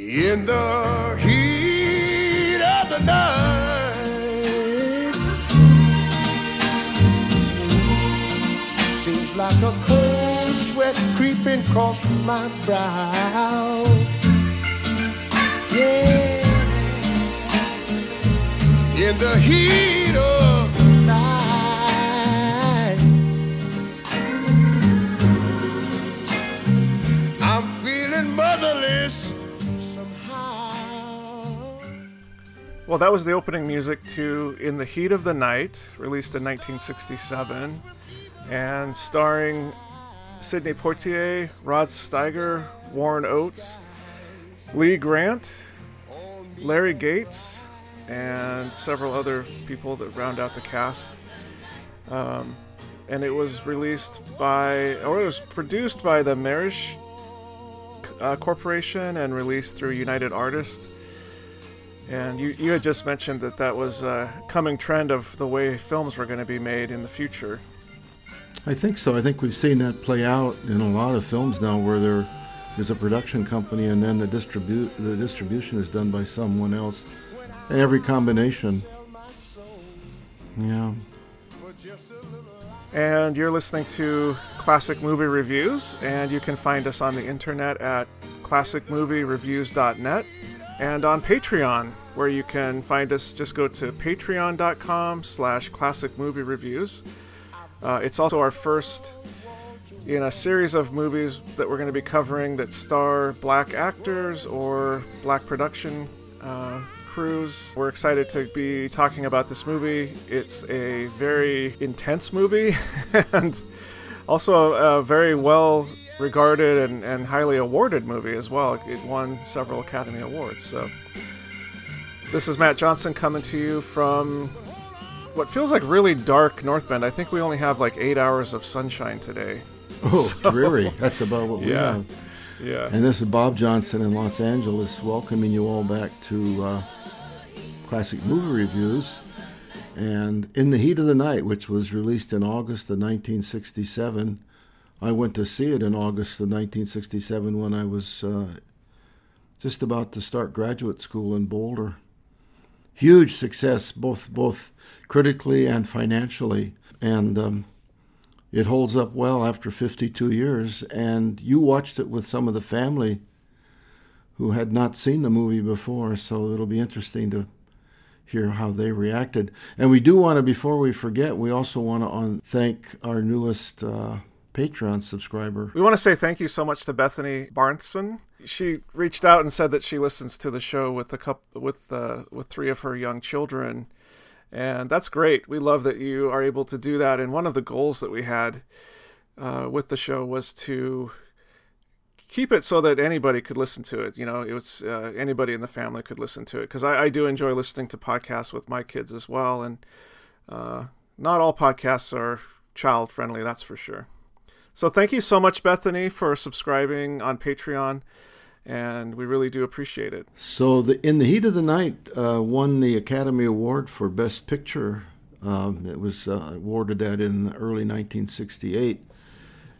In the heat of the night, seems like a cold sweat creeping across my brow. Yeah, in the heat of Well, that was the opening music to In the Heat of the Night, released in 1967, and starring Sidney Poitier, Rod Steiger, Warren Oates, Lee Grant, Larry Gates, and several other people that round out the cast. Um, and it was released by, or it was produced by the Mirisch uh, Corporation and released through United Artists. And you, you had just mentioned that that was a coming trend of the way films were going to be made in the future. I think so. I think we've seen that play out in a lot of films now, where there is a production company and then the distribute the distribution is done by someone else, and every combination. Yeah. And you're listening to Classic Movie Reviews, and you can find us on the internet at classicmoviereviews.net and on Patreon, where you can find us. Just go to patreon.com slash classic movie reviews. Uh, it's also our first in a series of movies that we're going to be covering that star black actors or black production uh, crews. We're excited to be talking about this movie. It's a very intense movie and also a, a very well regarded and, and highly awarded movie as well. It won several Academy Awards. So, this is Matt Johnson coming to you from what feels like really dark North Bend. I think we only have like eight hours of sunshine today. Oh, dreary. That's about what we Yeah. have. Yeah. And this is Bob Johnson in Los Angeles, welcoming you all back to uh, Classic Movie Reviews. And In the Heat of the Night, which was released in August of 1967, I went to see it in August of 1967 when I was uh, just about to start graduate school in Boulder. Huge success, both both critically and financially, and um, it holds up well after 52 years. And you watched it with some of the family who had not seen the movie before, so it'll be interesting to hear how they reacted. And we do want to, before we forget, we also want to on, thank our newest uh, Patreon subscriber. We want to say thank you so much to Bethany Barnson. She reached out and said that she listens to the show with a couple with uh, with three of her young children, and that's great. We love that you are able to do that. And one of the goals that we had uh, with the show was to keep it so that anybody could listen to it. You know, it was uh, anybody in the family could listen to it because I, I do enjoy listening to podcasts with my kids as well, and uh, not all podcasts are child friendly. That's for sure. So thank you so much, Bethany, for subscribing on Patreon, and we really do appreciate it. So, the, In the Heat of the Night uh, won the Academy Award for Best Picture. Um, it was uh, awarded that in early 1968.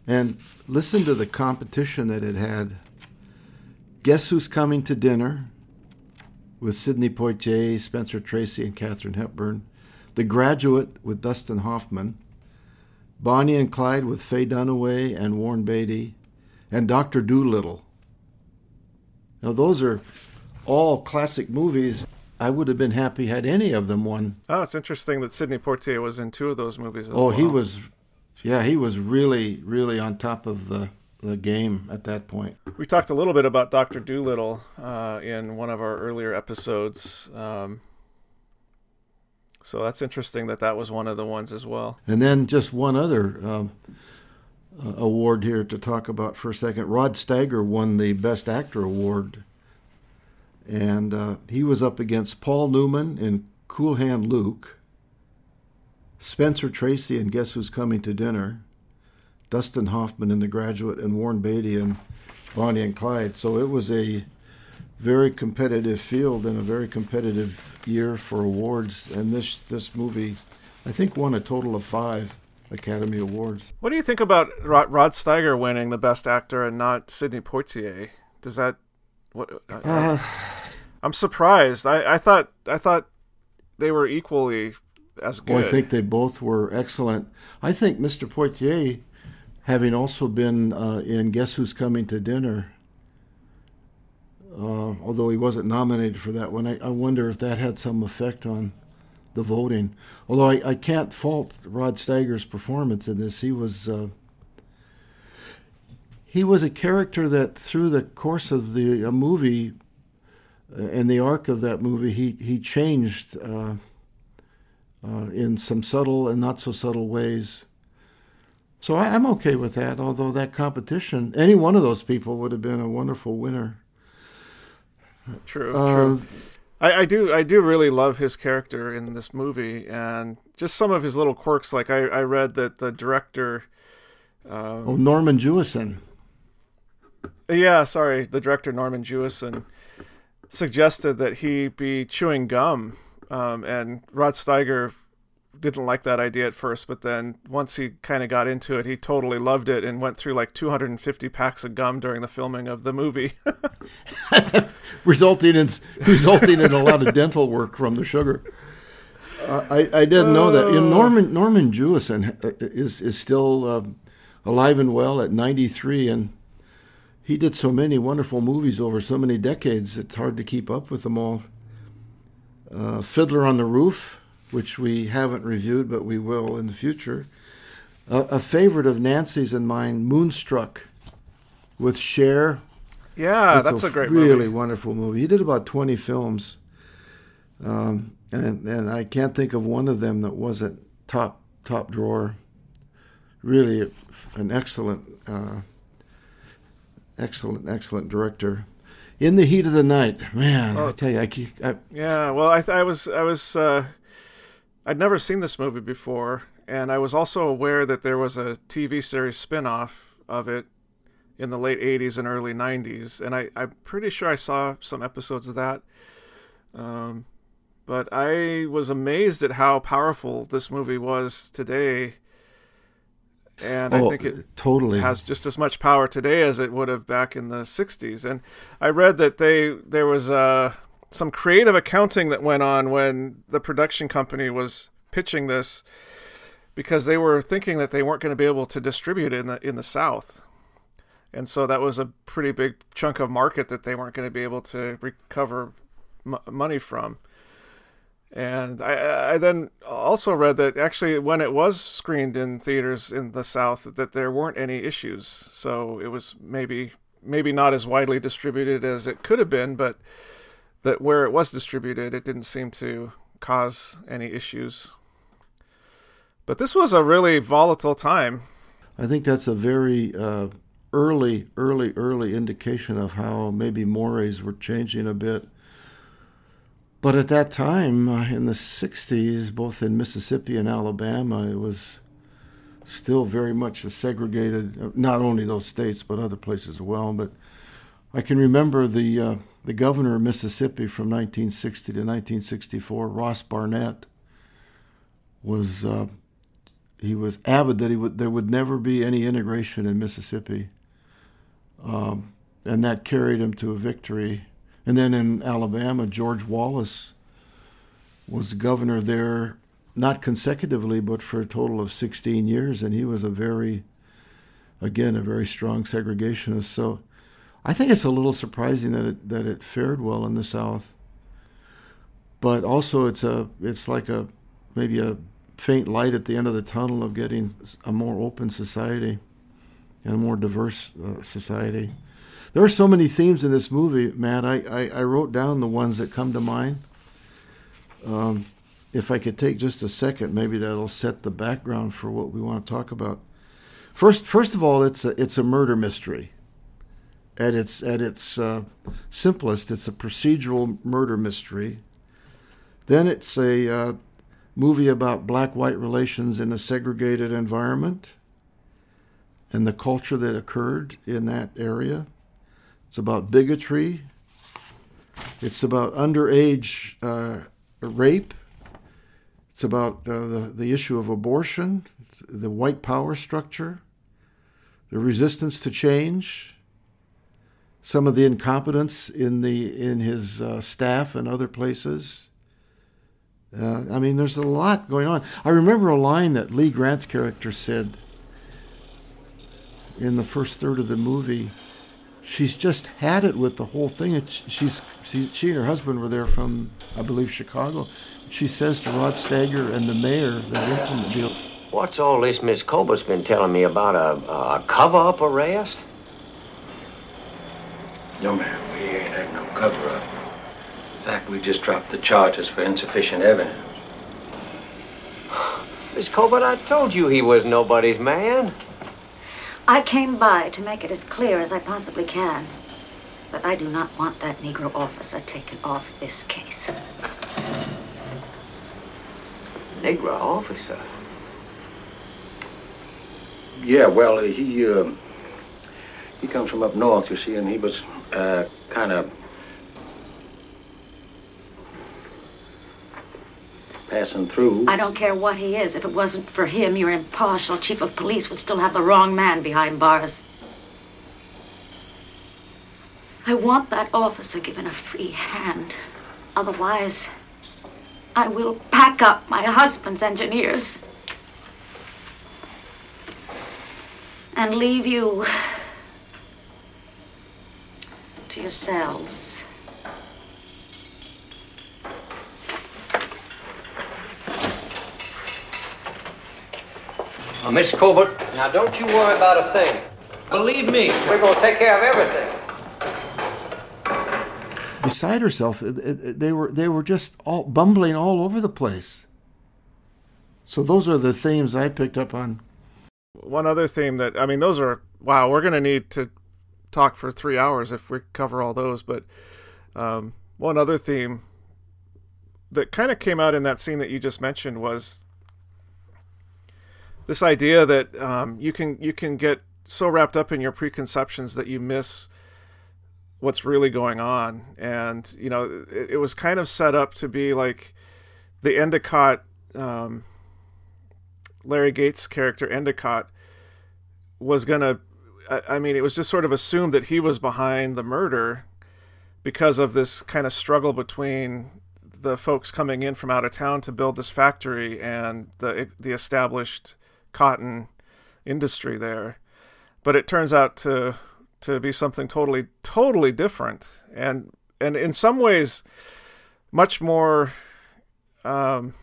And listen to the competition that it had. Guess Who's Coming to Dinner with Sidney Poitier, Spencer Tracy, and Katharine Hepburn. The Graduate with Dustin Hoffman. Bonnie and Clyde with Faye Dunaway and Warren Beatty. And Dr. Dolittle. Now, those are all classic movies. I would have been happy had any of them won. Oh, it's interesting that Sidney Poitier was in two of those movies. As Oh, he was, yeah, he was really, really on top of the, the game at that point. We talked a little bit about Doctor Dolittle uh, in one of our earlier episodes. Um, so that's interesting that that was one of the ones as well. And then just one other um, uh, award here to talk about for a second. Rod Steiger won the Best Actor award, and uh, he was up against Paul Newman in Cool Hand Luke, Spencer Tracy in Guess Who's Coming to Dinner, Dustin Hoffman in The Graduate, and Warren Beatty in Bonnie and Clyde. So it was a very competitive field and a very competitive year for awards. And this this movie, I think, won a total of five Academy Awards. What do you think about Rod, Rod Steiger winning the Best Actor and not Sidney Poitier? Does that What? I, uh, I'm surprised. I, I thought I thought they were equally as good. Well, I think they both were excellent. I think Mr. Poitier, having also been uh, in Guess Who's Coming to Dinner, uh, although he wasn't nominated for that one, I, I, wonder if that had some effect on the voting. Although I, I can't fault Rod Steiger's performance in this. He was uh, he was a character that through the course of the movie uh, and the arc of that movie, he he changed uh, uh, in some subtle and not so subtle ways. So I, am okay with that. Although that competition, any one of those people would have been a wonderful winner. True. Uh, true. I, I, do. I do really love his character in this movie, and just some of his little quirks. Like I, I read that the director. Um, oh, Norman Jewison. Yeah, sorry, the director Norman Jewison suggested that he be chewing gum, um, and Rod Steiger didn't like that idea at first, but then once he kind of got into it, he totally loved it and went through like 250 packs of gum during the filming of the movie, resulting in resulting in a lot of dental work from the sugar. Uh, I, I didn't know that. You know, Norman Norman Jewison uh, is is still uh, alive and well at 93, and he did so many wonderful movies over so many decades. It's hard to keep up with them all. Uh, Fiddler on the Roof, which we haven't reviewed, but we will in the future. Uh, a favorite of Nancy's and mine, Moonstruck, with Cher. Yeah, it's that's a, a great really movie. wonderful movie. He did about 20 films. Um, and, and I can't think of one of them that wasn't top top drawer. Really, an excellent uh, excellent, excellent director. In the heat of the night, man, I tell you, I, keep, I yeah. Well, I, I was, I was, uh, I'd never seen this movie before, and I was also aware that there was a TV series spin-off of it in the late '80s and early '90s, and I, I'm pretty sure I saw some episodes of that. Um, but I was amazed at how powerful this movie was today and oh, I think it totally has just as much power today as it would have back in the '60s. And I read that they there was uh, some creative accounting that went on when the production company was pitching this, because they were thinking that they weren't going to be able to distribute in the in the South, and so that was a pretty big chunk of market that they weren't going to be able to recover m- money from. And I, I then also read that actually, when it was screened in theaters in the South, that there weren't any issues. So it was maybe maybe not as widely distributed as it could have been, but that where it was distributed, it didn't seem to cause any issues. But this was a really volatile time. I think that's a very uh, early, early, early indication of how maybe mores were changing a bit but at that time, uh, in the 60s, both in Mississippi and Alabama, it was still very much a segregated, not only those states, but other places as well. But I can remember the, uh, the governor of Mississippi from 1960 to 1964, Ross Barnett, was, uh, he was avid that he would, there would never be any integration in Mississippi. Um, and that carried him to a victory and then in Alabama, George Wallace was governor there, not consecutively, but for a total of 16 years. And he was a very, again, a very strong segregationist. So I think it's a little surprising that it, that it fared well in the South. But also, it's a it's like a maybe a faint light at the end of the tunnel of getting a more open society and a more diverse uh, society. There are so many themes in this movie, Matt. I, I, I wrote down the ones that come to mind. Um, if I could take just a second, maybe that'll set the background for what we want to talk about. First, first of all, it's a, it's a murder mystery. At its at its uh, simplest, it's a procedural murder mystery. Then it's a uh, movie about black-white relations in a segregated environment and the culture that occurred in that area. It's about bigotry. It's about underage uh, rape. It's about uh, the, the issue of abortion, the white power structure, the resistance to change. Some of the incompetence in the in his uh, staff and other places. Uh, I mean, there's a lot going on. I remember a line that Lee Grant's character said in the first third of the movie. She's just had it with the whole thing. She's she, she and her husband were there from, I believe, Chicago. She says to Rod Steiger and the mayor that implement deal. What's all this Miss Colbert's been telling me about a, a cover-up arrest? No, ma'am, we ain't had no cover-up. In fact, we just dropped the charges for insufficient evidence. Miss Colbert, I told you he was nobody's man. I came by to make it as clear as I possibly can But I do not want that Negro officer taken off this case. Negro officer? Yeah, well, he, uh, he comes from up north, you see, and he was uh, kind of passing through. I don't care what he is. If it wasn't for him, your impartial chief of police would still have the wrong man behind bars. I want that officer given a free hand. Otherwise, I will pack up my husband's engineers and leave you to yourselves. Well, Miss Colbert, now don't you worry about a thing. Believe me, we're going to take care of everything. Beside herself, uh, uh, they were they were just all bumbling all over the place. So those are the themes I picked up on. One other theme that I mean, those are wow. We're going to need to talk for three hours if we cover all those. But um, one other theme that kind of came out in that scene that you just mentioned was this idea that um, you can you can get so wrapped up in your preconceptions that you miss what's really going on and you know it, it was kind of set up to be like the endicott um, larry gates character endicott was gonna I mean, it was just sort of assumed that he was behind the murder because of this kind of struggle between the folks coming in from out of town to build this factory and the the established cotton industry there. But it turns out to to be something totally totally different and and in some ways much more um,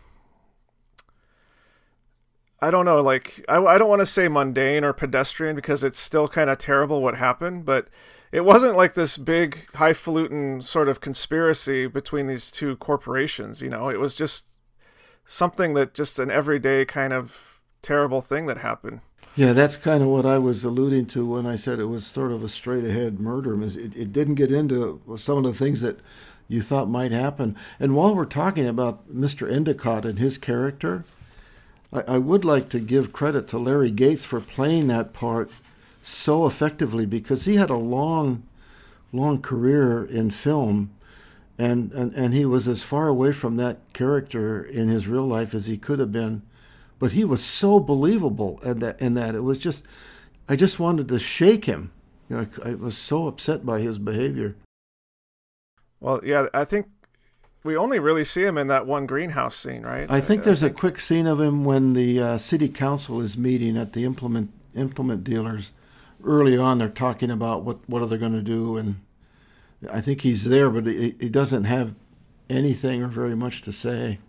I don't know, like I, I don't want to say mundane or pedestrian because it's still kind of terrible what happened, but it wasn't like this big highfalutin sort of conspiracy between these two corporations. You know, it was just something that just an everyday kind of terrible thing that happened. Yeah, that's kind of what I was alluding to when I said it was sort of a straight ahead murder. It, it didn't get into some of the things that you thought might happen. And while we're talking about Mr. Endicott and his character, I, I would like to give credit to Larry Gates for playing that part so effectively because he had a long, long career in film. And, and, and he was as far away from that character in his real life as he could have been. But he was so believable in that, in that. It was just, I just wanted to shake him. You know, I, I was so upset by his behavior. Well, yeah, I think we only really see him in that one greenhouse scene, right? I think there's a quick scene of him when the uh, city council is meeting at the implement implement dealers. Early on, they're talking about what what are they going to do, and I think he's there, but he, he doesn't have anything or very much to say.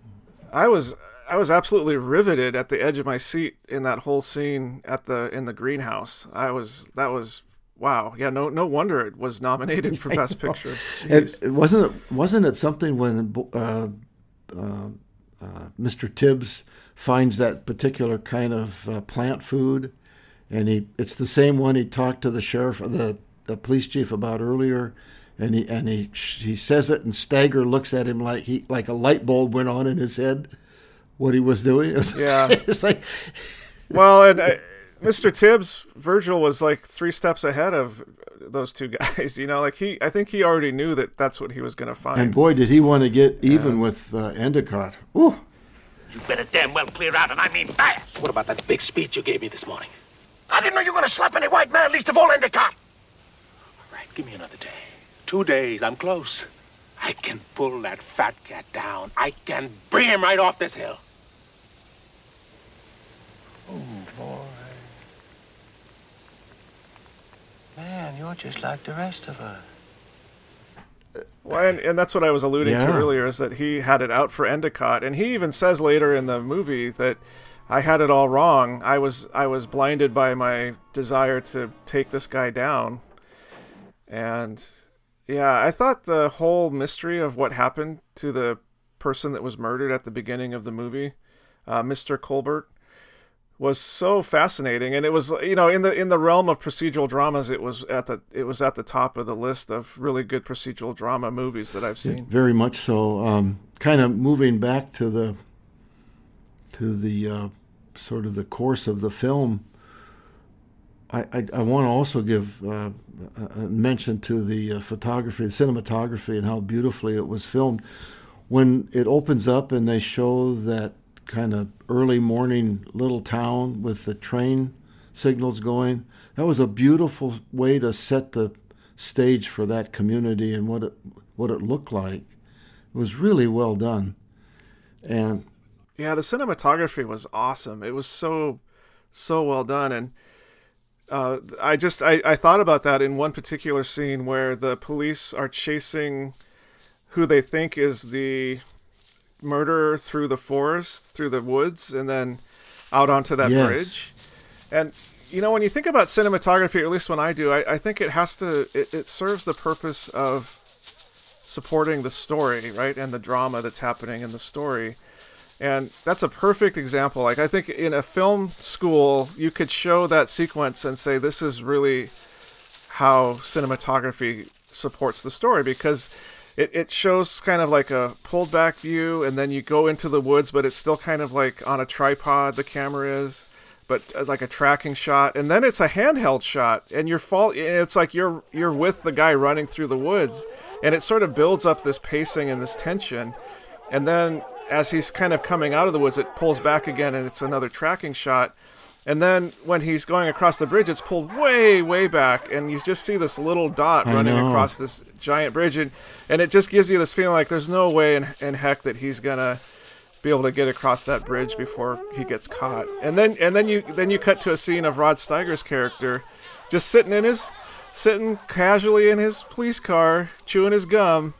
I was I was absolutely riveted at the edge of my seat in that whole scene at the in the greenhouse. I was that was Wow. Yeah. No. No wonder it was nominated for Best Picture. It, it, wasn't it. Wasn't it something when uh, uh, uh, Mr. Tibbs finds that particular kind of uh, plant food, and he it's the same one he talked to the sheriff, the the police chief about earlier, and he and he he says it, and Steiger looks at him like he like a light bulb went on in his head. What he was doing. It was, yeah. it's like. well, and. I, Mr. Tibbs, Virgil was like three steps ahead of those two guys. You know, like he, I think he already knew that that's what he was going to find. And boy, did he want to get even and... with uh, Endicott. Ooh. You better damn well clear out, and I mean fast. What about that big speech you gave me this morning? I didn't know you were going to slap any white man, least of all Endicott. All right, Give me another day. Two days, I'm close. I can pull that fat cat down. I can bring him right off this hill. Oh, boy. Man, you're just like the rest of us. Well, and, and that's what I was alluding to earlier is that he had it out for Endicott, and he even says later in the movie that I had it all wrong. I was I was blinded by my desire to take this guy down, and yeah, I thought the whole mystery of what happened to the person that was murdered at the beginning of the movie, uh, Mr. Colbert, was so fascinating, and it was you know in the in the realm of procedural dramas, it was at the it was at the top of the list of really good procedural drama movies that I've seen. Very much so. Um, kind of moving back to the to the uh, sort of the course of the film. I, I, I want to also give uh, mention to the uh, photography, the cinematography, and how beautifully it was filmed. When it opens up and they show that kind of early morning little town with the train signals going, that was a beautiful way to set the stage for that community and what it what it looked like. It was really well done, and Yeah, the cinematography was awesome. It was so so well done and uh, I just I, I thought about that in one particular scene where the police are chasing who they think is the murderer through the forest, through the woods, and then out onto that Yes. bridge. And you know, when you think about cinematography, or at least when I do, I, I think it has to it, it serves the purpose of supporting the story, right, and the drama that's happening in the story. And that's a perfect example. Like I think in a film school, you could show that sequence and say this is really how cinematography supports the story because it, it shows kind of like a pulled back view and then you go into the woods but it's still kind of like on a tripod the camera is but uh, like a tracking shot and then it's a handheld shot and you're fall it's like you're you're with the guy running through the woods and it sort of builds up this pacing and this tension and then as he's kind of coming out of the woods it pulls back again and it's another tracking shot and then when he's going across the bridge, it's pulled way, way back, and you just see this little dot I running know. across this giant bridge, and, and it just gives you this feeling like there's no way in, in heck that he's gonna be able to get across that bridge before he gets caught. And then and then you then you cut to a scene of Rod Steiger's character just sitting in his sitting casually in his police car, chewing his gum,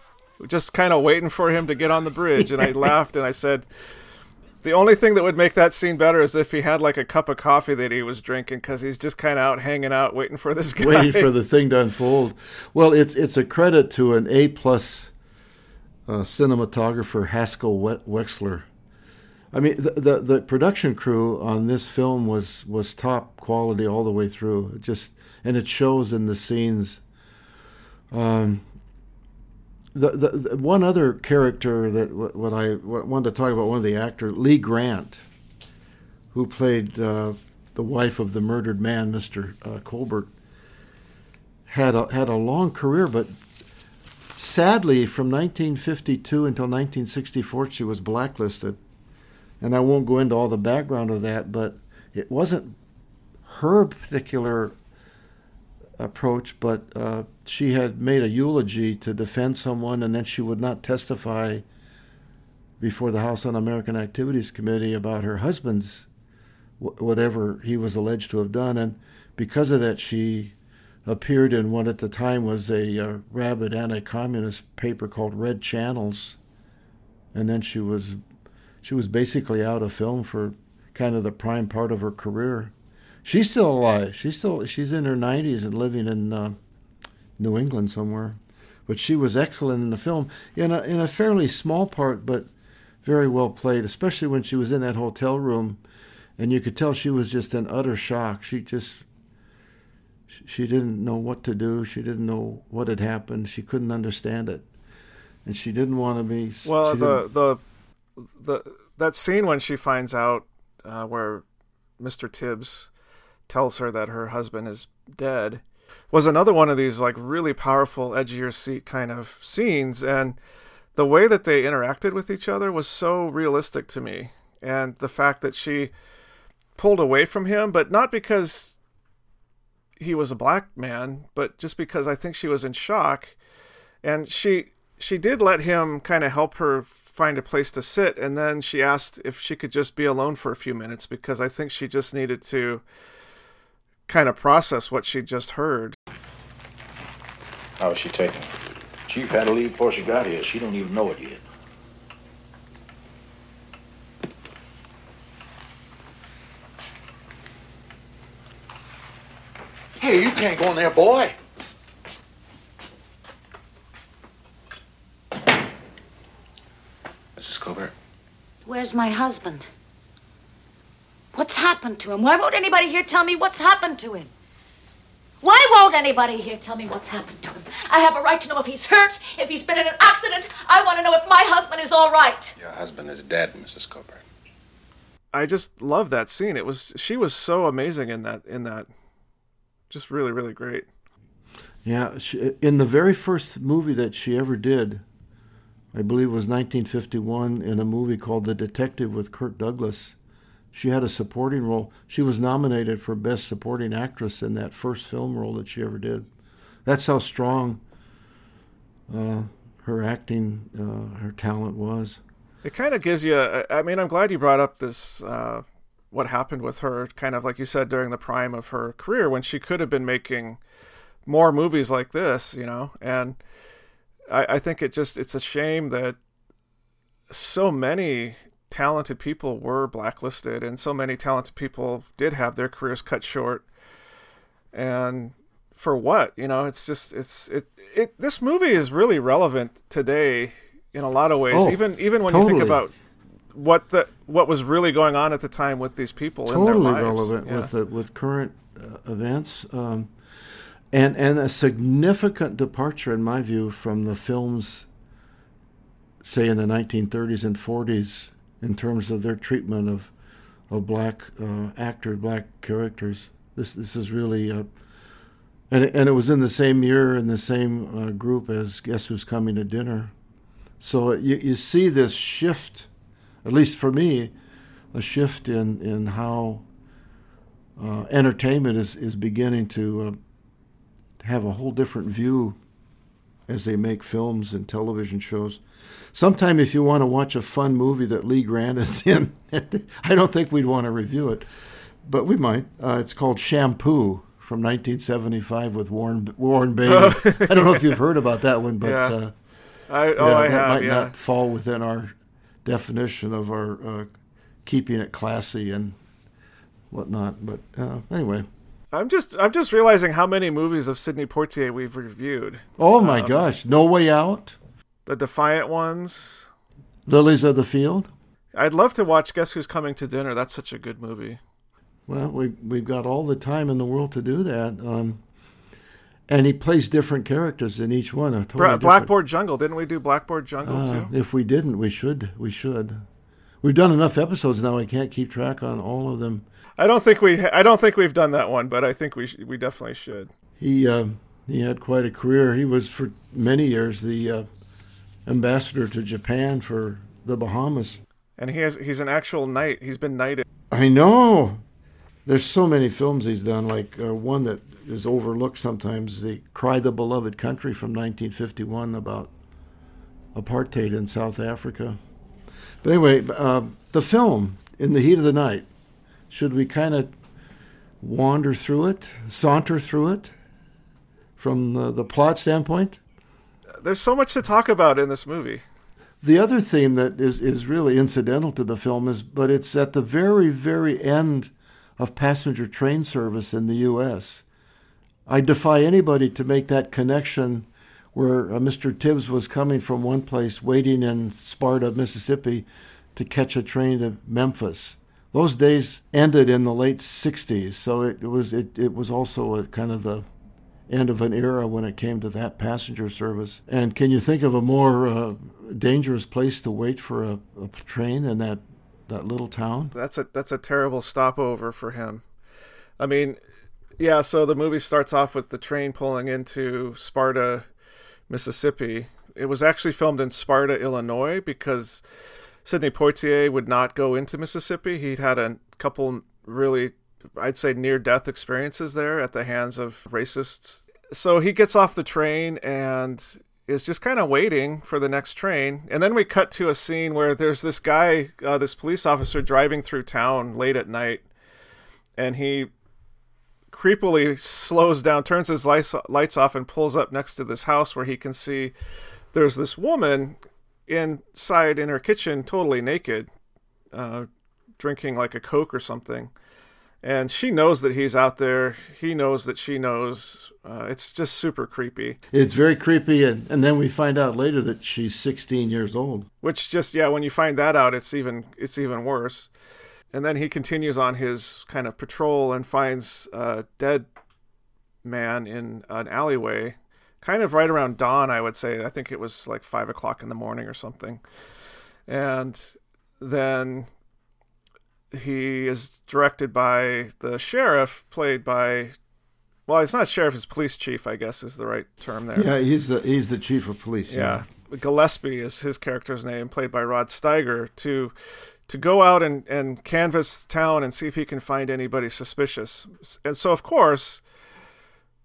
just kind of waiting for him to get on the bridge. And I laughed and I said. The only thing that would make that scene better is if he had like a cup of coffee that he was drinking because he's just kind of out hanging out waiting for this guy. waiting for the thing to unfold. Well, it's it's a credit to an A plus uh, cinematographer Haskell Wexler. I mean, the, the the production crew on this film was was top quality all the way through. Just and it shows in the scenes. Um, the, the, one other character that what I wanted to talk about one of the actors Lee Grant, who played uh, the wife of the murdered man, Mister uh, Colbert, had a had a long career, but sadly, from 1952 until 1964, she was blacklisted. And I won't go into all the background of that, but it wasn't her particular approach, but uh, she had made a eulogy to defend someone, and then she would not testify before the House Un-American Activities Committee about her husband's wh- whatever he was alleged to have done, and because of that, she appeared in what at the time was a uh, rabid anti-communist paper called Red Channels, and then she was she was basically out of film for kind of the prime part of her career. She's still alive. She's still she's in her 90s and living in uh, New England somewhere, but she was excellent in the film in a in a fairly small part, but very well played. Especially when she was in that hotel room, and you could tell she was just in utter shock. She just she didn't know what to do. She didn't know what had happened. She couldn't understand it, and she didn't want to be. Well, the the the that scene when she finds out uh, where Mr. Tibbs tells her that her husband is dead was another one of these like really powerful your seat kind of scenes. And the way that they interacted with each other was so realistic to me. And the fact that she pulled away from him but not because he was a black man, but just because I think she was in shock, and she she did let him kind of help her find a place to sit, and then she asked if she could just be alone for a few minutes because I think she just needed to kind of process what she just heard. How is she taking it? Chief had to leave before she got here. She don't even know it yet. Hey, you can't go in there, boy. Mrs. Colbert? Where's my husband? What's happened to him? Why won't anybody here tell me what's happened to him? Why won't anybody here tell me what's happened to him? I have a right to know if he's hurt, if he's been in an accident. I want to know if my husband is all right. Your husband is dead, Mrs. Cooper. I just love that scene. It was she was so amazing in that in that, just really really great. Yeah, she, in the very first movie that she ever did, I believe it was 1951, in a movie called The Detective with Kirk Douglas. She had a supporting role. She was nominated for Best Supporting Actress in that first film role that she ever did. That's how strong uh, her acting, uh, her talent was. It kind of gives you. I mean, I'm glad you brought up this. Uh, what happened with her, kind of like you said during the prime of her career, when she could have been making more movies like this, you know. And I, I think it just it's a shame that so many talented people were blacklisted and so many talented people did have their careers cut short and for what you know it's just it's it, it this movie is really relevant today in a lot of ways Oh, even even when totally. you think about what the what was really going on at the time with these people in totally their lives relevant Yeah. with the, with current uh, events, um, and and a significant departure, in my view, from the films, say in the 1930s and 40s, in terms of their treatment of of black uh, actor, black characters. This this is really. Uh, and and it was in the same year in the same uh, group as Guess Who's Coming to Dinner. So you, you see this shift, at least for me, a shift in, in how uh, entertainment is, is beginning to uh, have a whole different view as they make films and television shows. Sometime, if you want to watch a fun movie that Lee Grant is in, I don't think we'd want to review it, but we might. Uh, it's called Shampoo from 1975 with Warren Warren Beatty. I don't know if you've heard about that one, but Yeah. uh, I, oh, yeah, I that have, might yeah. not fall within our definition of our uh, keeping it classy and whatnot. But uh, anyway, I'm just I'm just realizing how many movies of Sidney Poitier we've reviewed. oh my Um, gosh, No Way Out, The Defiant Ones. Lilies of the Field. I'd love to watch Guess Who's Coming to Dinner. That's such a good movie. Well, we we've got all the time in the world to do that. Um, and he plays different characters in each one. Totally Bra- Blackboard Jungle. Didn't we do Blackboard Jungle Uh, too? if we didn't, we should. We should. We've done enough episodes now. I can't keep track on all of them. I don't think we I don't think we've done that one, but I think we sh- we definitely should. He uh, he had quite a career. He was for many years the uh, ambassador to Japan for the Bahamas. And he has he's an actual knight. He's been knighted. I know. There's so many films he's done. Like uh, one that is overlooked sometimes, the "Cry the Beloved Country" from 1951 about apartheid in South Africa. But anyway, uh, the film "In the Heat of the Night." Should we kind of wander through it, saunter through it, from the, the plot standpoint? There's so much to talk about in this movie. The other theme that is, is really incidental to the film is, but it's at the very, very end of passenger train service in the U.S. I defy anybody to make that connection where uh, Mr. Tibbs was coming from one place, waiting in Sparta, Mississippi, to catch a train to Memphis. Those days ended in the late '60s, so it, it was it, it was also a kind of the end of an era when it came to that passenger service. And can you think of a more uh, dangerous place to wait for a, a train than that that little town? That's a that's a terrible stopover for him. I mean, yeah. So the movie starts off with the train pulling into Sparta, Mississippi. It was actually filmed in Sparta, Illinois, because Sidney Poitier would not go into Mississippi. He'd had a couple really I'd say, near death experiences there at the hands of racists. So he gets off the train and is just kind of waiting for the next train. And then we cut to a scene where there's this guy, uh, this police officer driving through town late at night, and he creepily slows down, turns his lights, lights off, and pulls up next to this house where he can see there's this woman inside in her kitchen, totally naked, uh, drinking like a Coke or something. And she knows that he's out there. He knows that she knows. Uh, it's just super creepy. It's very creepy. And, and then we find out later that she's 16 years old. Which just, yeah, when you find that out, it's even, it's even worse. And then he continues on his kind of patrol and finds a dead man in an alleyway, kind of right around dawn, I would say. I think it was like five o'clock in the morning or something. And then he is directed by the sheriff, played by. Well, he's not sheriff; he's police chief. I guess is the right term there. Yeah, he's the he's the chief of police. Yeah, yeah. Gillespie is his character's name, played by Rod Steiger, to to go out and, and canvass town and see if he can find anybody suspicious. And so, of course,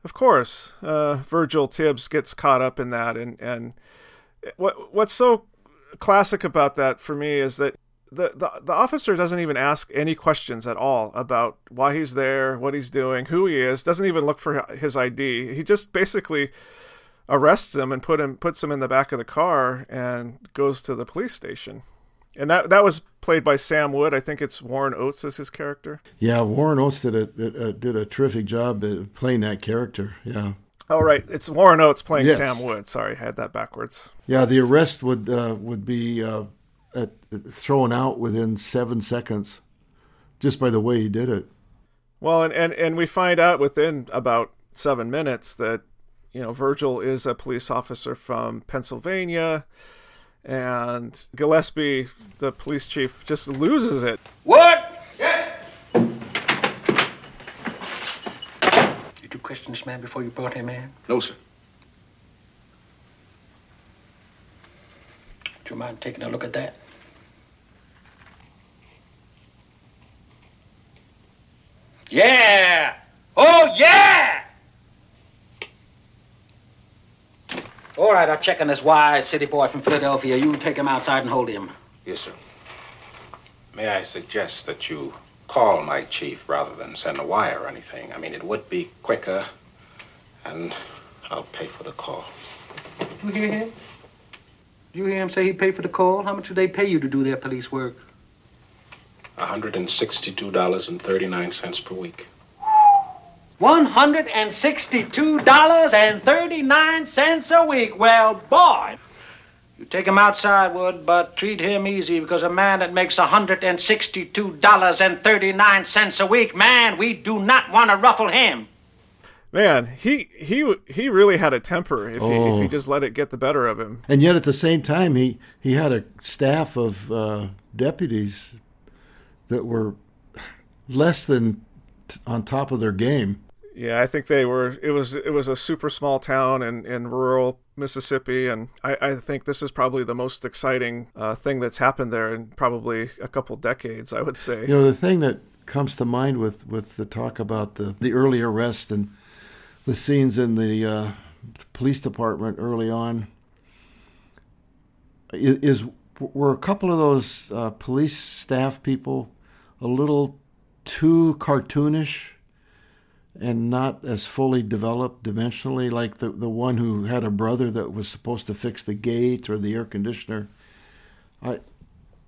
of course, uh, Virgil Tibbs gets caught up in that. And, and what what's so classic about that for me is that the, the the officer doesn't even ask any questions at all about why he's there, what he's doing, who he is. Doesn't even look for his ID. He just basically arrests him and put him puts him in the back of the car and goes to the police station. And that that was played by Sam Wood. I think it's Warren Oates as his character. Yeah, Warren Oates did a, did a terrific job playing that character. Yeah. Oh right, it's Warren Oates playing yes. Sam Wood. Sorry, I had that backwards. Yeah, the arrest would uh, would be uh, at, thrown out within seven seconds, just by the way he did it. Well, and, and, and we find out within about seven minutes that, you know, Virgil is a police officer from Pennsylvania, and Gillespie, the police chief, just loses it. What? Yes. Did you question this man before you brought him in? No, sir. Do you mind taking a look at that? Yeah! Oh, yeah! All right, I'll check on this wise city boy from Philadelphia. You take him outside and hold him. Yes, sir. May I suggest that you call my chief rather than send a wire or anything? I mean, it would be quicker, and I'll pay for the call. You hear him? You hear him say he'd pay for the call? How much do they pay you to do their police work? $162.39 per week. $162.39 a week. Well, boy. You take him outside, Wood, but treat him easy because a man that makes $162.39 a week, man, we do not want to ruffle him. Man, he he he really had a temper if, oh. he, if he oh. just let it get the better of him. And yet, at the same time, he he had a staff of uh, deputies that were less than t- on top of their game. Yeah, I think they were. It was it was a super small town in, in rural Mississippi, and I, I think this is probably the most exciting uh, thing that's happened there in probably a couple decades. I would say. You know, the thing that comes to mind with, with the talk about the the early arrest and the scenes in the uh, police department early on is, is were a couple of those uh, police staff people a little too cartoonish and not as fully developed dimensionally, like the, the one who had a brother that was supposed to fix the gate or the air conditioner. I,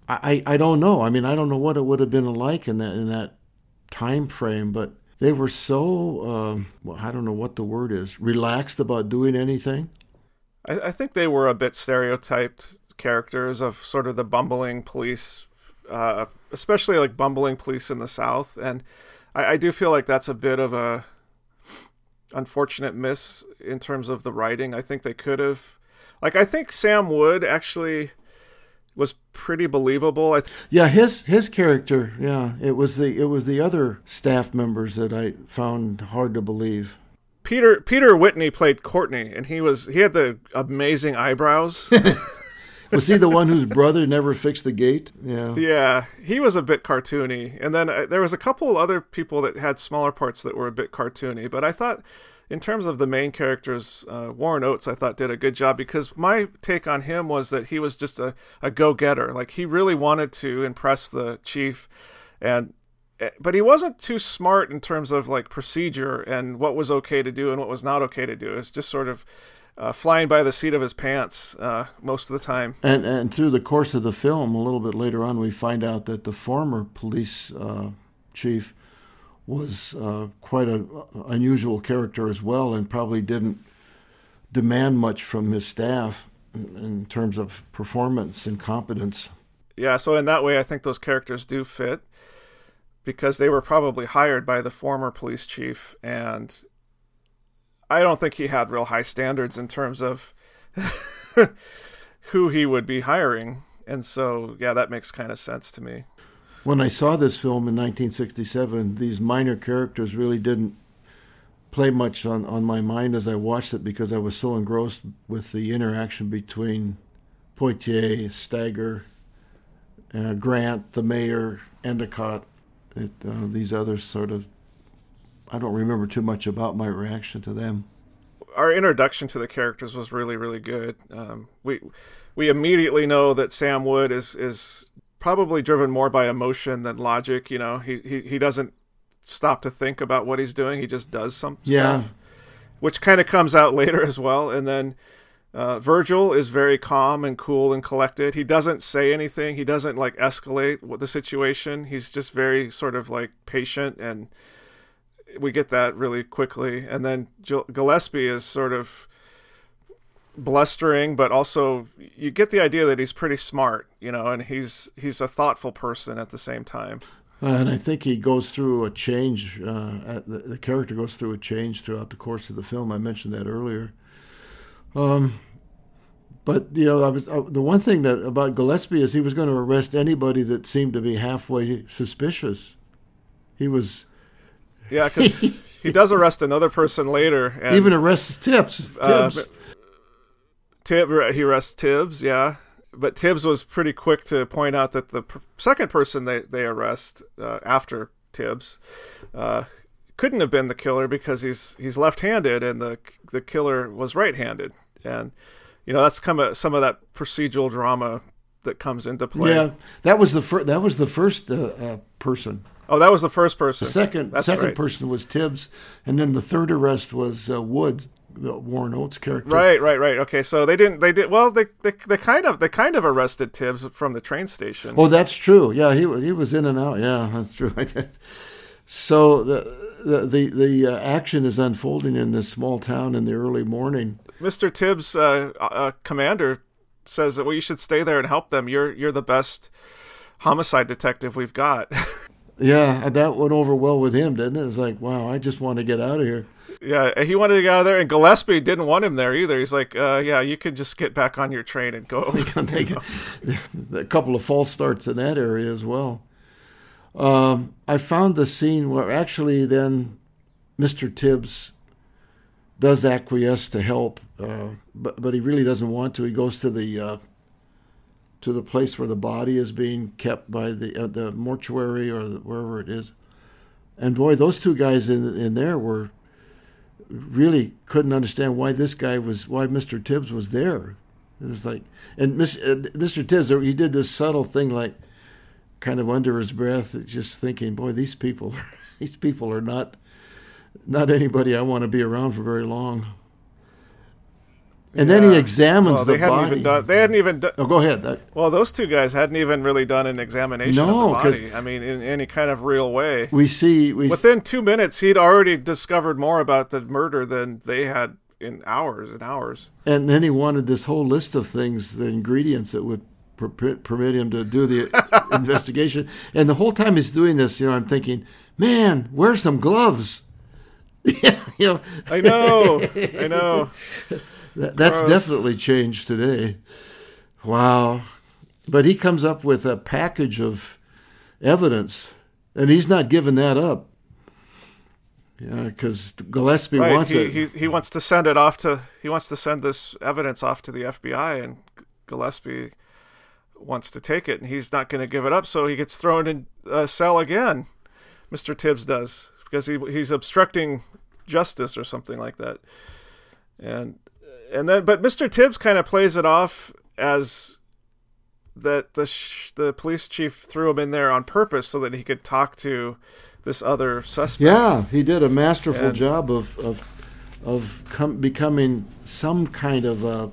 I, I don't know. I mean, I don't know what it would have been like in that in that time frame, but they were so um, well, I don't know what the word is relaxed about doing anything. I, I think they were a bit stereotyped characters of sort of the bumbling police uh, especially like bumbling police in the South. And I, I do feel like that's a bit of a unfortunate miss in terms of the writing. I think they could have, like, I think Sam Wood actually was pretty believable. Th- yeah, his his character. Yeah, it was the it was the other staff members that I found hard to believe. Peter Peter Whitney played Courtney, and he was he had the amazing eyebrows. Was he the one whose brother never fixed the gate? Yeah. Yeah, he was a bit cartoony, and then uh, there was a couple other people that had smaller parts that were a bit cartoony. But I thought, in terms of the main characters, uh, Warren Oates, I thought did a good job because my take on him was that he was just a, a go getter. Like he really wanted to impress the chief, and eh, but he wasn't too smart in terms of like procedure and what was okay to do and what was not okay to do. It's just sort of uh, flying by the seat of his pants uh, most of the time. And and through the course of the film, a little bit later on, we find out that the former police uh, chief was uh, quite an unusual character as well, and probably didn't demand much from his staff in, in terms of performance and competence. Yeah, so in that way, I think those characters do fit because they were probably hired by the former police chief and I don't think he had real high standards in terms of who he would be hiring. And so, yeah, that makes kind of sense to me. When I saw this film in 1967, these minor characters really didn't play much on, on my mind as I watched it because I was so engrossed with the interaction between Poitier, Steiger, uh, Grant, the mayor, Endicott, it, uh, these others sort of I don't remember too much about my reaction to them. Our introduction to the characters was really, really good. Um, we we immediately know that Sam Wood is is probably driven more by emotion than logic. You know, he he, he doesn't stop to think about what he's doing. He just does some yeah. stuff, which kind of comes out later as well. And then uh, Virgil is very calm and cool and collected. He doesn't say anything. He doesn't like escalate the situation. He's just very sort of like patient and we get that really quickly. And then Gillespie is sort of blustering, but also you get the idea that he's pretty smart, you know, and he's he's a thoughtful person at the same time. And I think he goes through a change. Uh, the, the, character goes through a change throughout the course of the film. I mentioned that earlier. Um, but you know, I was uh, the one thing that about Gillespie is he was going to arrest anybody that seemed to be halfway suspicious. He was yeah, because he does arrest another person later. And, Even arrests Tips. Uh, Tibbs. Tib, he arrests Tibbs, yeah. But Tibbs was pretty quick to point out that the second person they, they arrest uh, after Tibbs uh, couldn't have been the killer because he's he's left-handed and the the killer was right-handed. And you know that's come of, some of that procedural drama that comes into play. Yeah, that was the fir- that was the first uh, uh person Oh, that was the first person. The second That's second right. person was Tibbs, and then the third arrest was uh, Wood, the Warren Oates character. Right, right, right. Okay, so they didn't. They did. Well, they, they they kind of they kind of arrested Tibbs from the train station. Oh, that's true. Yeah, he he was in and out. Yeah, that's true. so the the the, the uh, action is unfolding in this small town in the early morning. Mr. Tibbs, uh, uh, commander, says that well, you should stay there and help them. You're you're the best homicide detective we've got. Yeah, that went over well with him, didn't it? It's like, wow, I just want to get out of here. Yeah, he wanted to get out of there, and Gillespie didn't want him there either. He's like, uh, yeah, you can just get back on your train and go. a couple of false starts in that area as well. Um, I found the scene where actually then Mr. Tibbs does acquiesce to help, uh, but but he really doesn't want to. He goes to the uh, to the place where the body is being kept by the uh, the mortuary or the, wherever it is. And boy, those two guys in in there were really couldn't understand why this guy was why Mr. Tibbs was there. It was like, and Mr. Uh, Tibbs, he did this subtle thing, like kind of under his breath, just thinking, boy, these people, these people are not, not anybody I want to be around for very long. And yeah. then he examines well, the they hadn't body. Even done, they hadn't even done. Oh, go ahead. Well, those two guys hadn't even really done an examination no, of the body. I mean, in any kind of real way. We see. We Within two minutes, he'd already discovered more about the murder than they had in hours and hours. And then he wanted this whole list of things, the ingredients that would permit him to do the investigation. And the whole time he's doing this, you know, I'm thinking, man, wear some gloves. yeah, you know. I know. I know. That, that's Gross. definitely changed today. Wow. But he comes up with a package of evidence, and he's not giving that up. Yeah, because Gillespie wants he, it. He, he wants to send it off to. He wants to send this evidence off to the FBI, and Gillespie wants to take it, and he's not going to give it up, so he gets thrown in a cell again. Mr. Tibbs does because he he's obstructing justice or something like that, and and then but Mr. Tibbs kind of plays it off as that the sh- the police chief threw him in there on purpose so that he could talk to this other suspect. Yeah, he did a masterful And- job of of of com- becoming some kind of a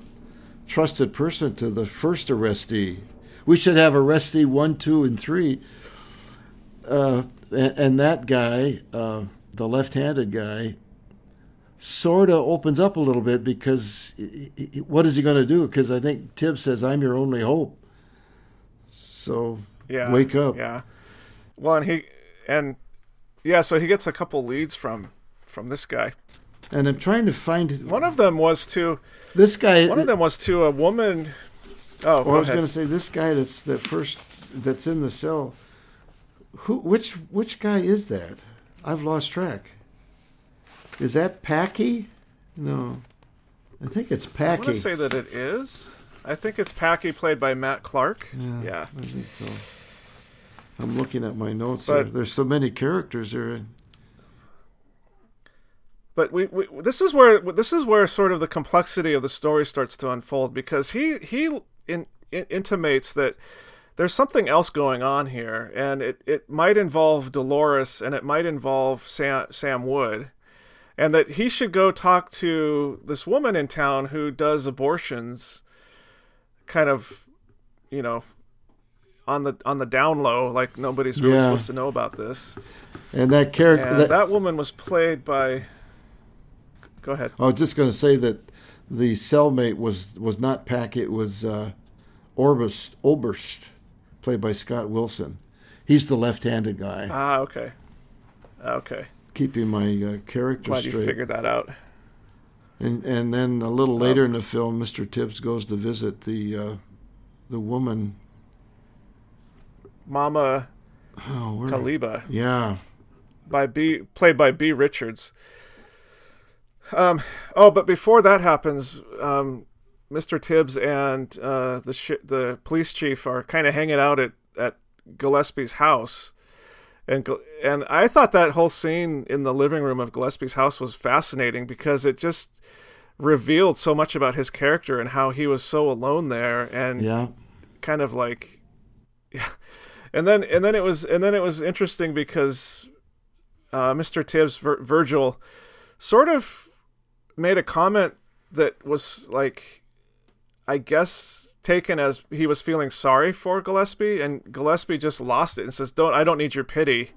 trusted person to the first arrestee. We should have arrestee one, two, and three. Uh, and, and that guy, uh, the left-handed guy, sort of opens up a little bit because he- he- what is he going to do? Because I think Tibbs says, "I'm your only hope." So yeah, wake up. Yeah. Well, and he and yeah, so he gets a couple leads from from this guy. And I'm trying to find One of them was to this guy. one of them was to a woman. Oh, Well, I was going to say this guy that's that first that's in the cell. Who? Which? Which guy is that? I've lost track. Is that Packy? No, I think it's Packy. gonna say that it is. I think it's Packy, played by Matt Clark. Yeah. I think so. I'm looking at my notes But- here. There's so many characters here. but we, we this is where this is where sort of the complexity of the story starts to unfold because he he in, in, intimates that there's something else going on here and it, it might involve Dolores and it might involve Sam, Sam Wood and that he should go talk to this woman in town who does abortions kind of you know on the on the down low like nobody's really Yeah. supposed to know about this And that character. that- that woman was played by go ahead I was just going to say that the cellmate was was not Packy. It was uh, Orbist, Oberst, played by Scott Wilson. He's the left-handed guy. Ah, okay. Okay. Keeping my uh, character Glad you straight. figured that out. And and then a little later in the film, Mr. Tibbs goes to visit the uh, the woman. Mama Oh, Caleba Yeah, by Beah played by Beah Richards. Um oh, but before that happens, um Mr. Tibbs and uh, the sh- the police chief are kind of hanging out at, at Gillespie's house, and and I thought that whole scene in the living room of Gillespie's house was fascinating because it just revealed so much about his character and how he was so alone there and yeah. kind of like yeah and then and then it was and then it was interesting because uh, mr tibbs Vir- virgil sort of made a comment that was like i guess taken as he was feeling sorry for gillespie and gillespie just lost it and says don't i don't need your pity.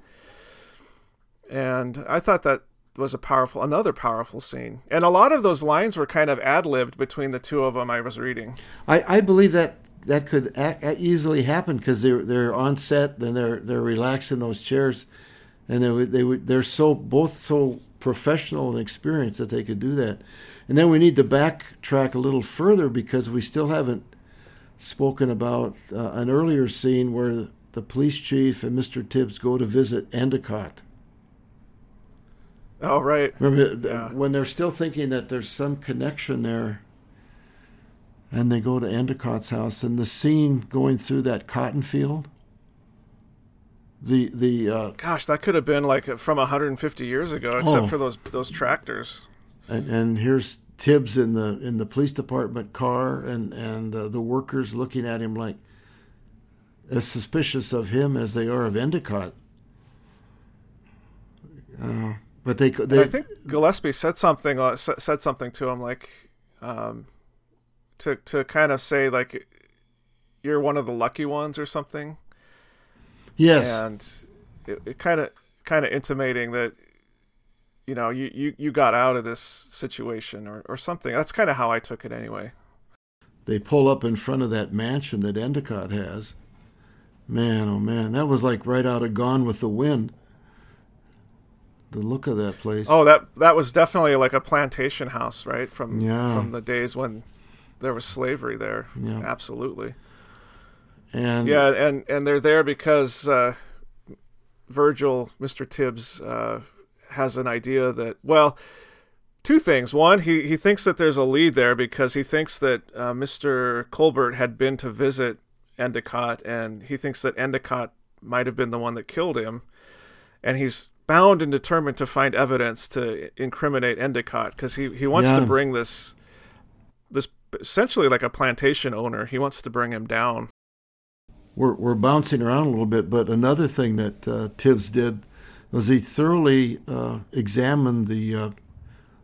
And i thought that was a powerful another powerful scene. And a lot of those lines were kind of ad-libbed between the two of them i was reading. I, I believe that that could easily happen because they're they're on set and they're they're relaxed in those chairs, and they would, they would, they're so both so professional and experienced that they could do that. And then we need to backtrack a little further because we still haven't spoken about uh, an earlier scene where the police chief and Mr. Tibbs go to visit Endicott. oh right Remember Yeah. when they're still thinking that there's some connection there, and they go to Endicott's house, and the scene going through that cotton field. The the uh, Gosh, that could have been like from 150 years ago, except Oh. for those those tractors. and, and here's Tibbs in the in the police department car, and and uh, the workers looking at him like as suspicious of him as they are of Endicott. Uh, but they they I think Gillespie said something uh, said something to him like um, to to kind of say like you're one of the lucky ones or something. yes And it, it kind of kind of intimating that you know you, you you got out of this situation or or something. That's kind of how I took it anyway. they pull up in front of that mansion that Endicott has. Man, oh man, that was like right out of Gone with the Wind. The look of that place. Oh, that that was definitely like a plantation house, right? From Yeah. from the days when there was slavery there. Yeah. Absolutely. and Yeah, and and they're there because uh, Virgil, Mr. Tibbs, uh, has an idea that well, two things. One, he, he thinks that there's a lead there because he thinks that uh, Mr. Colbert had been to visit Endicott, and he thinks that Endicott might have been the one that killed him. And he's bound and determined to find evidence to incriminate Endicott because he, he wants Yeah. to bring this this essentially like a plantation owner. He wants to bring him down. we're, we're bouncing around a little bit, but another thing that uh, Tibbs did was he thoroughly uh, examined the uh,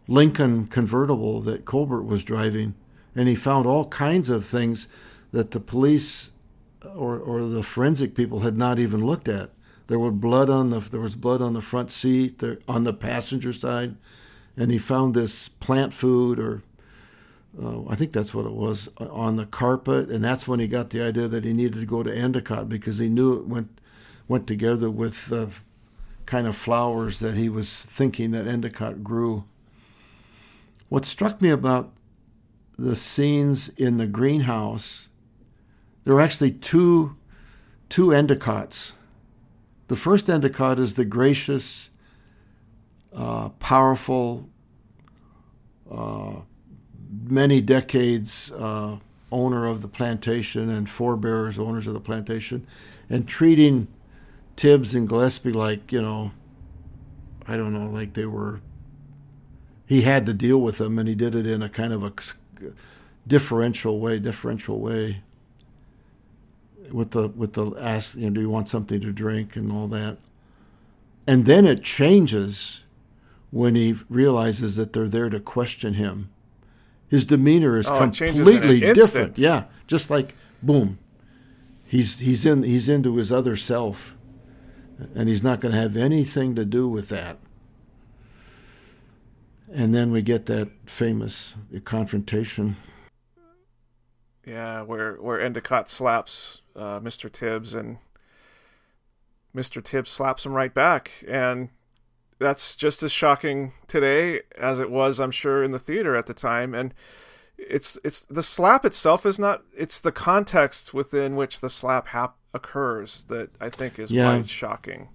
Lincoln convertible that Colbert was driving, and he found all kinds of things that the police or, or the forensic people had not even looked at. There was blood on the there was blood on the front seat, there, on the passenger side, and he found this plant food or uh, I think that's what it was uh, on the carpet, and that's when he got the idea that he needed to go to Endicott because he knew it went went together with the kind of flowers that he was thinking that Endicott grew. What struck me about the scenes in the greenhouse, there were actually two two Endicotts. The first Endicott is the gracious, uh, powerful. Uh, many decades uh, owner of the plantation and forebears owners of the plantation, and treating Tibbs and Gillespie like you know, I don't know, like they were. He had to deal with them, and he did it in a kind of a differential way. Differential way. With the with the ask, you know, do you want something to drink and all that, and then it changes when he realizes that they're there to question him his demeanor is Oh, completely different. Yeah, just like boom, he's he's in he's into his other self, and he's not going to have anything to do with that. And then we get that famous confrontation. Yeah, where where Endicott slaps uh, Mr. Tibbs and Mr. Tibbs slaps him right back, and that's just as shocking today as it was, I'm sure, in the theater at the time. And it's it's the slap itself is not; it's the context within which the slap hap- occurs that I think is Yeah. why it's shocking.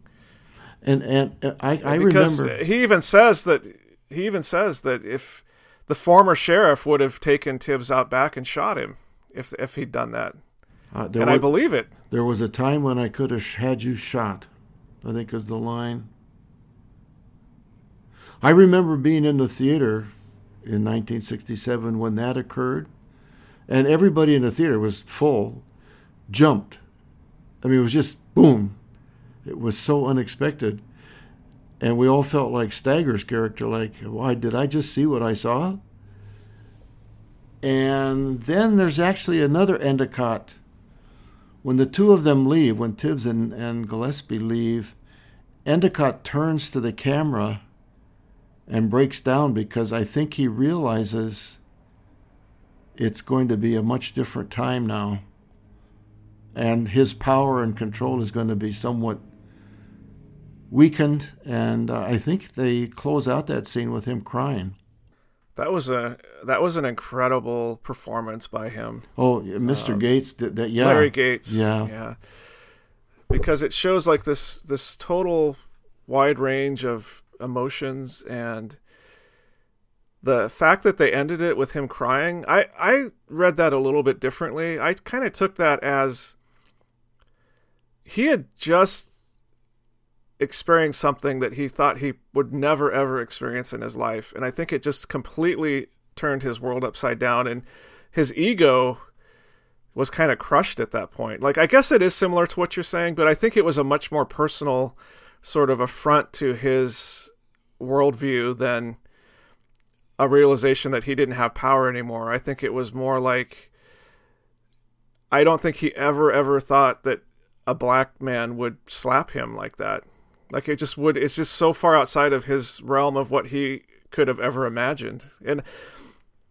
And and uh, I I because remember he even says that he even says that if the former sheriff would have taken Tibbs out back and shot him if if he'd done that, uh, and I believe it. There was a time when I could have sh- had you shot. I think is the line. I remember being in the theater in 1967 when that occurred, and everybody in the theater was full, jumped. I mean, it was just boom. It was so unexpected. And we all felt like Steiger's character, like, why did I just see what I saw? And then there's actually another Endicott. When the two of them leave, when Tibbs and, and Gillespie leave, Endicott turns to the camera and breaks down because I think he realizes it's going to be a much different time now. And his power and control is going to be somewhat weakened. And uh, I think they close out that scene with him crying. That was a that was an incredible performance by him. Oh, Mr. Um, Gates did that. Yeah. Larry Gates. Yeah. yeah. Because it shows like this this total wide range of emotions and the fact that they ended it with him crying. I I read that a little bit differently. I kind of took that as he had just experienced something that he thought he would never ever experience in his life and i think it just completely turned his world upside down and his ego was kind of crushed at that point like i guess it is similar to what you're saying but i think it was a much more personal sort of affront to his worldview than a realization that he didn't have power anymore. I think it was more like i don't think he ever ever thought that a black man would slap him like that. Like it just would it's just so far outside of his realm of what he could have ever imagined. And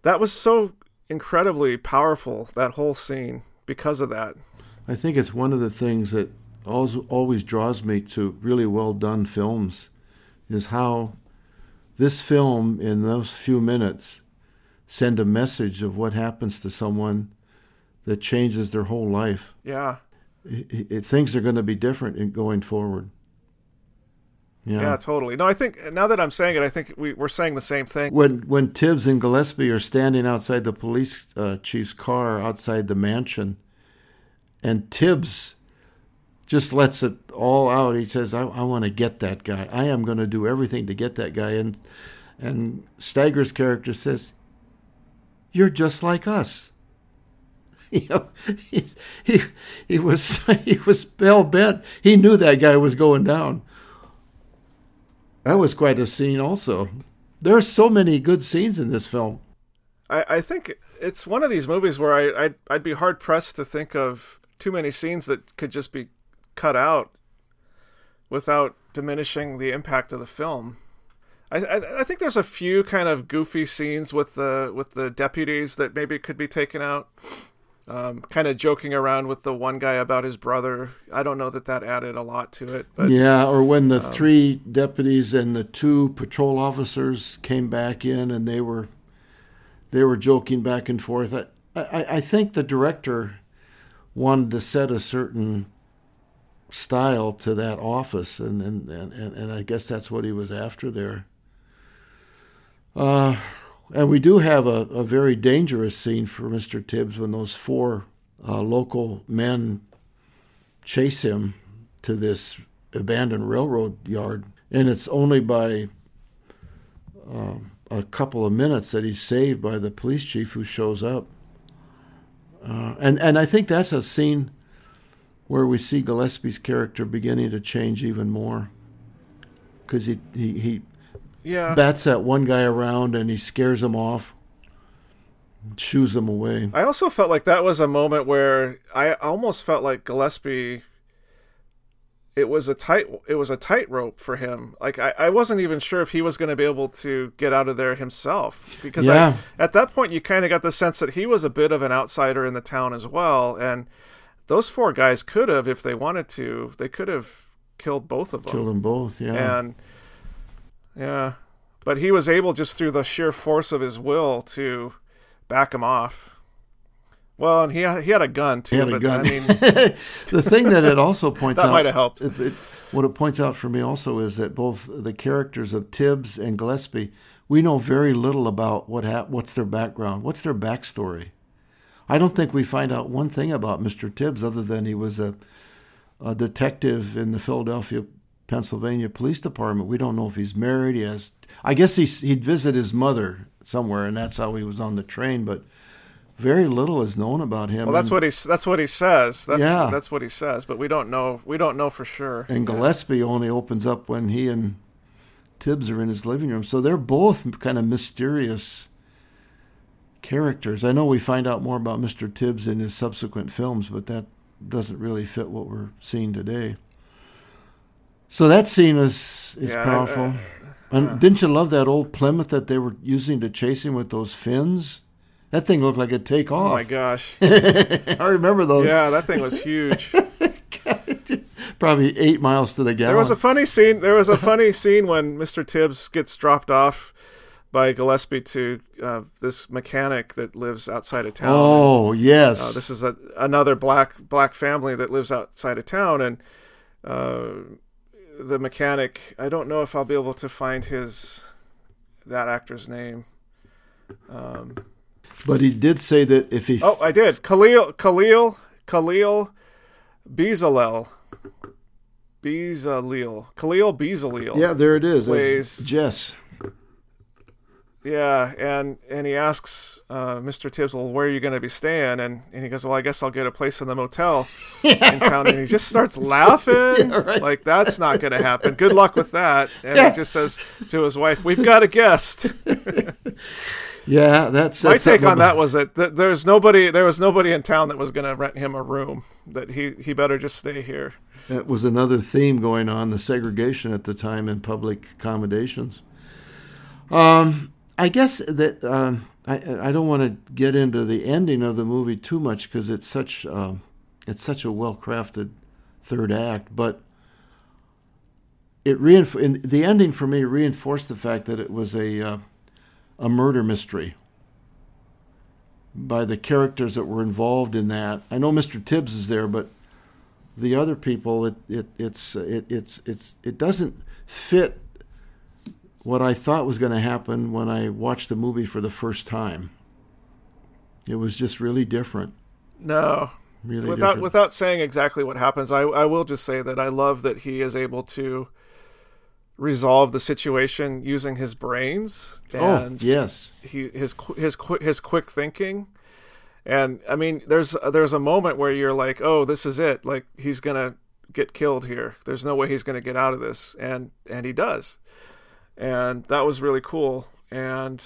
that was so incredibly powerful that whole scene because of that. I think it's one of the things that always, always draws me to really well done films is how this film, in those few minutes, send a message of what happens to someone that changes their whole life. yeah It, it, things are going to be different in going forward. Yeah. yeah, totally. No, I think now that I'm saying it, I think we, we're saying the same thing. When when Tibbs and Gillespie are standing outside the police uh, chief's car outside the mansion, and Tibbs just lets it all out. He says, "I, I want to get that guy. I am going to do everything to get that guy." And and Steiger's character says, "You're just like us." You know, he, he he was he was bell bent. He knew that guy was going down. That was quite a scene, also. There are so many good scenes in this film. I, I think it's one of these movies where I I'd, I'd be hard pressed to think of too many scenes that could just be cut out without diminishing the impact of the film. I, I, I think there's a few kind of goofy scenes with the with the deputies that maybe could be taken out. Um, kind of joking around with the one guy about his brother. I don't know that that added a lot to it. But yeah, or when the um, three deputies and the two patrol officers came back in and they were they were joking back and forth. I, I, I think the director wanted to set a certain style to that office, and and, and, and I guess that's what he was after there. Uh, and we do have a, a very dangerous scene for Mr. Tibbs when those four uh, local men chase him to this abandoned railroad yard. And it's only by uh, a couple of minutes that he's saved by the police chief who shows up. Uh, and, and I think that's a scene where we see Gillespie's character beginning to change even more. Because he, he, he yeah. bats that one guy around and he scares him off, shoos him away. I also felt like that was a moment where I almost felt like Gillespie. It was a tight. It was a tightrope for him. Like I, I wasn't even sure if he was going to be able to get out of there himself because Yeah. I, at that point you kind of got the sense that he was a bit of an outsider in the town as well, and those four guys could have, if they wanted to, they could have killed both of them. Killed them both, yeah. And yeah, but he was able just through the sheer force of his will to back him off. Well, and he had, he had a gun too. He had a but, gun. I mean, the thing that it also points That out might have helped. it- it- what it points out for me also is that both the characters of Tibbs and Gillespie, we know very little about what hap- what's their background, what's their backstory. I don't think we find out one thing about Mr. Tibbs other than he was a, a detective in the Philadelphia, Pennsylvania Police Department. We don't know if he's married. He has, I guess he's, he'd visit his mother somewhere, and that's how he was on the train. But very little is known about him. well, that's And- what he that's what he says. That's, Yeah. that's what he says. But we don't know. We don't know for sure. And Gillespie only opens up when he and Tibbs are in his living room. So they're both kind of mysterious characters. I know we find out more about Mr. Tibbs in his subsequent films, but that doesn't really fit what we're seeing today. So that scene is is Yeah, I- uh, powerful. I- and didn't you love that old Plymouth that they were using to chase him with those fins? That thing looked like it'd take off. Oh my gosh! I remember those. Yeah, that thing was huge. Probably eight miles to the gallon. There was a funny scene. There was a funny scene when Mr. Tibbs gets dropped off by Gillespie to uh, this mechanic that lives outside of town. Oh, yes. Uh, this is a, another black black family that lives outside of town, and uh, the mechanic. I don't know if I'll be able to find his that actor's name. Um, But he did say that if he oh, I did. Khalil Khalil Khalil Bezaleel. Bezaleel. Khalil Bezaleel. Yeah, there it is. Plays Jess. Yeah, and and he asks uh, Mr. Tibbs, "Well, where are you going to be staying?" And and he goes, "Well, I guess I'll get a place in the motel in town." And he just starts laughing, like that's not going to happen. Good luck with that. And Yeah. he just says to his wife, "We've got a guest." Yeah, that's My take on that was that th- there's nobody, there was nobody in town that was going to rent him a room. That he he better just stay here. That was another theme going on the segregation at the time in public accommodations. Um, I guess that um, I I don't want to get into the ending of the movie too much because it's such um, it's such a well crafted third act, but it reinf- the ending for me reinforced the fact that it was a uh, a murder mystery by the characters that were involved in that. I know Mr. Tibbs is there, but the other people, it, it it's it, it's it's it doesn't fit what I thought was going to happen when I watched the movie for the first time. It was just really different. No. Really without different. without saying exactly what happens, I I will just say that I love that he is able to resolve the situation using his brains Oh, and yes. he his his his quick thinking and i mean there's there's a moment where you're like oh this is it like he's gonna get killed here there's no way he's gonna get out of this and and he does and that was really cool and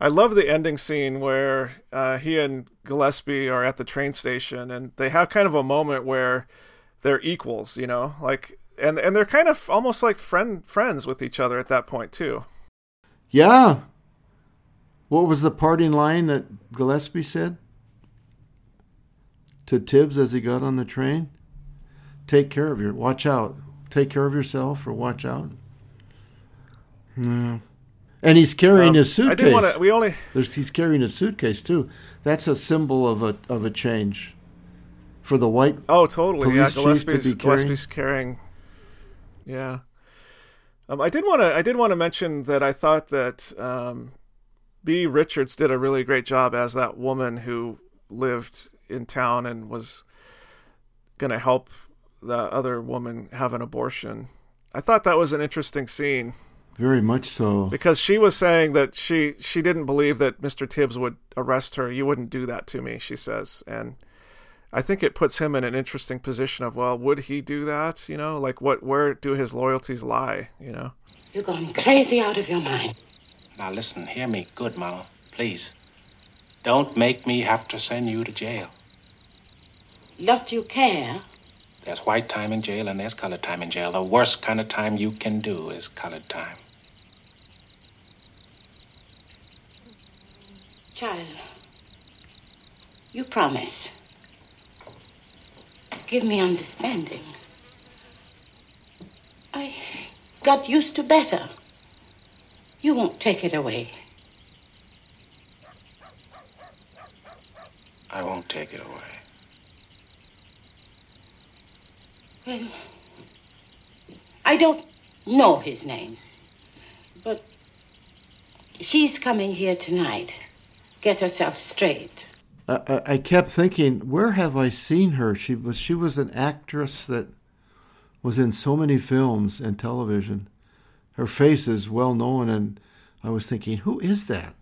i love the ending scene where uh, he and gillespie are at the train station and they have kind of a moment where they're equals you know like and and they're kind of almost like friend friends with each other at that point too Yeah. What was the parting line that Gillespie said to Tibbs as he got on the train? Take care of your, watch out. Take care of yourself or watch out. Yeah. And he's carrying Um, his I suitcase. wanna- we only- There's, he's carrying his suitcase too. That's a symbol of a of a change for the white. Oh, totally. Yeah, police chief to Gillespie's, be carrying. Gillespie's carrying. Yeah. Um, I did want to. I did want to mention that I thought that um, Beah Richards did a really great job as that woman who lived in town and was going to help the other woman have an abortion. I thought that was an interesting scene Very much so. because she was saying that she she didn't believe that Mr. Tibbs would arrest her. You wouldn't do that to me, she says, and I think it puts him in an interesting position of well, would he do that? You know, like what where do his loyalties lie? You know. You're going crazy out of your mind. Now listen, hear me good, Mama. Please. Don't make me have to send you to jail. Lot you care. There's white time in jail and there's colored time in jail. The worst kind of time you can do is colored time. Child, you promise. Give me understanding. I got used to better. You won't take it away. I won't take it away. Well, I don't know his name, but she's coming here tonight. Get herself straight. I, I, kept thinking, where have I seen her? She was she was an actress that was in so many films and television. Her face is well known, and I was thinking, who is that?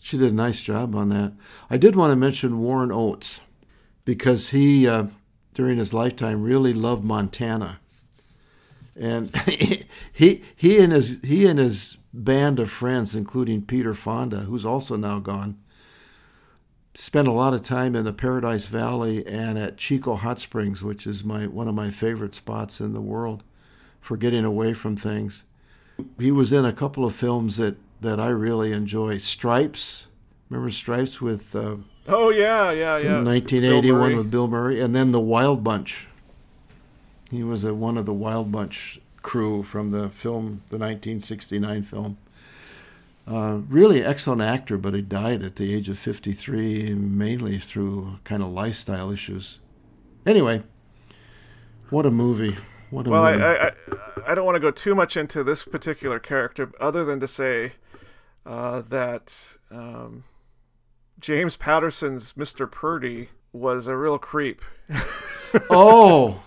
She did a nice job on that. I did want to mention Warren Oates because he, uh, during his lifetime, really loved Montana, and he he and his he and his band of friends, including Peter Fonda, who's also now gone, spent a lot of time in the Paradise Valley and at Chico Hot Springs, which is my one of my favorite spots in the world for getting away from things. He was in a couple of films that, that I really enjoy. Stripes, remember Stripes with uh, Oh yeah, yeah, yeah. from 1981 with Bill Murray, and then the Wild Bunch. He was a, one of the Wild Bunch crew from the film, the 1969 film. Uh, really excellent actor, but he died at the age of 53, mainly through kind of lifestyle issues. Anyway, what a movie! What a Well, I, movie! I, I, I don't want to go too much into this particular character, other than to say uh, that um, James Patterson's Mr. Purdy was a real creep. oh,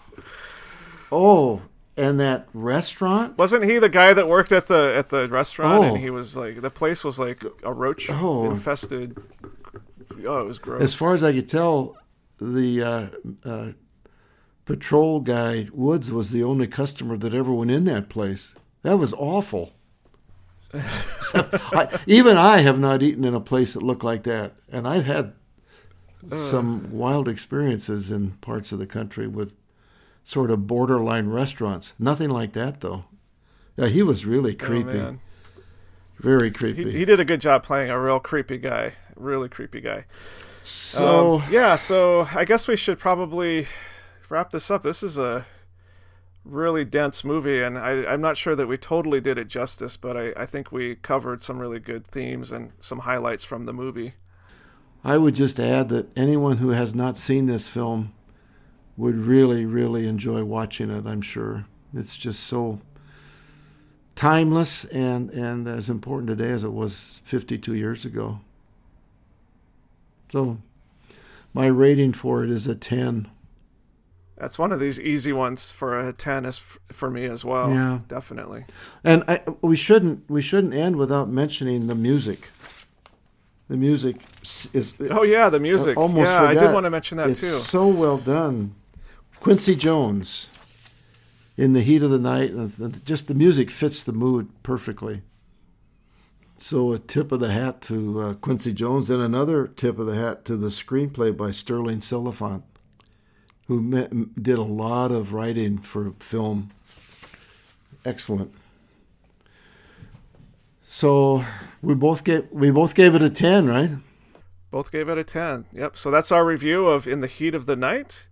oh, and that restaurant. Wasn't he the guy that worked at the at the restaurant? Oh. And he was like, the place was like a roach Oh. infested. Oh, it was gross. As far as I could tell, the uh, uh, patrol guy Woods was the only customer that ever went in that place. That was awful. So, I, even I have not eaten in a place that looked like that, and I've had some wild experiences in parts of the country with sort of borderline restaurants. Nothing like that, though. Yeah, he was really creepy. Oh, man. Very creepy. He, he did a good job playing a real creepy guy. Really creepy guy. So- Um, yeah, so I guess we should probably wrap this up. This is a really dense movie, and I, I'm not sure that we totally did it justice, but I, I think we covered some really good themes and some highlights from the movie. I would just add that anyone who has not seen this film would really, really enjoy watching it. I'm sure it's just so timeless and and as important today as it was 52 years ago. So, my rating for it is a 10. That's one of these easy ones for a 10 is f- for me as well. Yeah. Definitely. And I, we shouldn't we shouldn't end without mentioning the music. The music is Oh, yeah, the music. I almost Yeah, I did wanna mention that it's too. So well done, Quincy Jones. In the heat of the night, just the music fits the mood perfectly. So a tip of the hat to uh, Quincy Jones, and another tip of the hat to the screenplay by Stirling Silliphant, who me- did a lot of writing for film. Excellent. So we both gave we both gave it a ten, right? Both gave it a 10. Yep. So that's our review of In the Heat of the Night.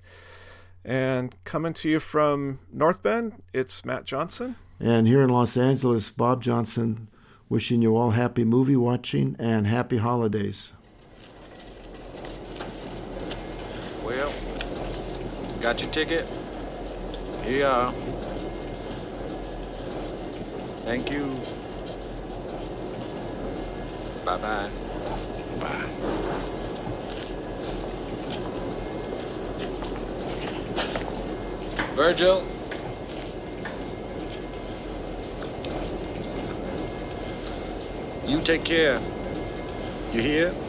And coming to you from North Bend, it's Matt Johnson. And here in Los Angeles, Bob Johnson wishing you all happy movie watching and happy holidays. Well, got your ticket? Here you are. Thank you. Bye-bye. Bye. Virgil. You take care. You hear?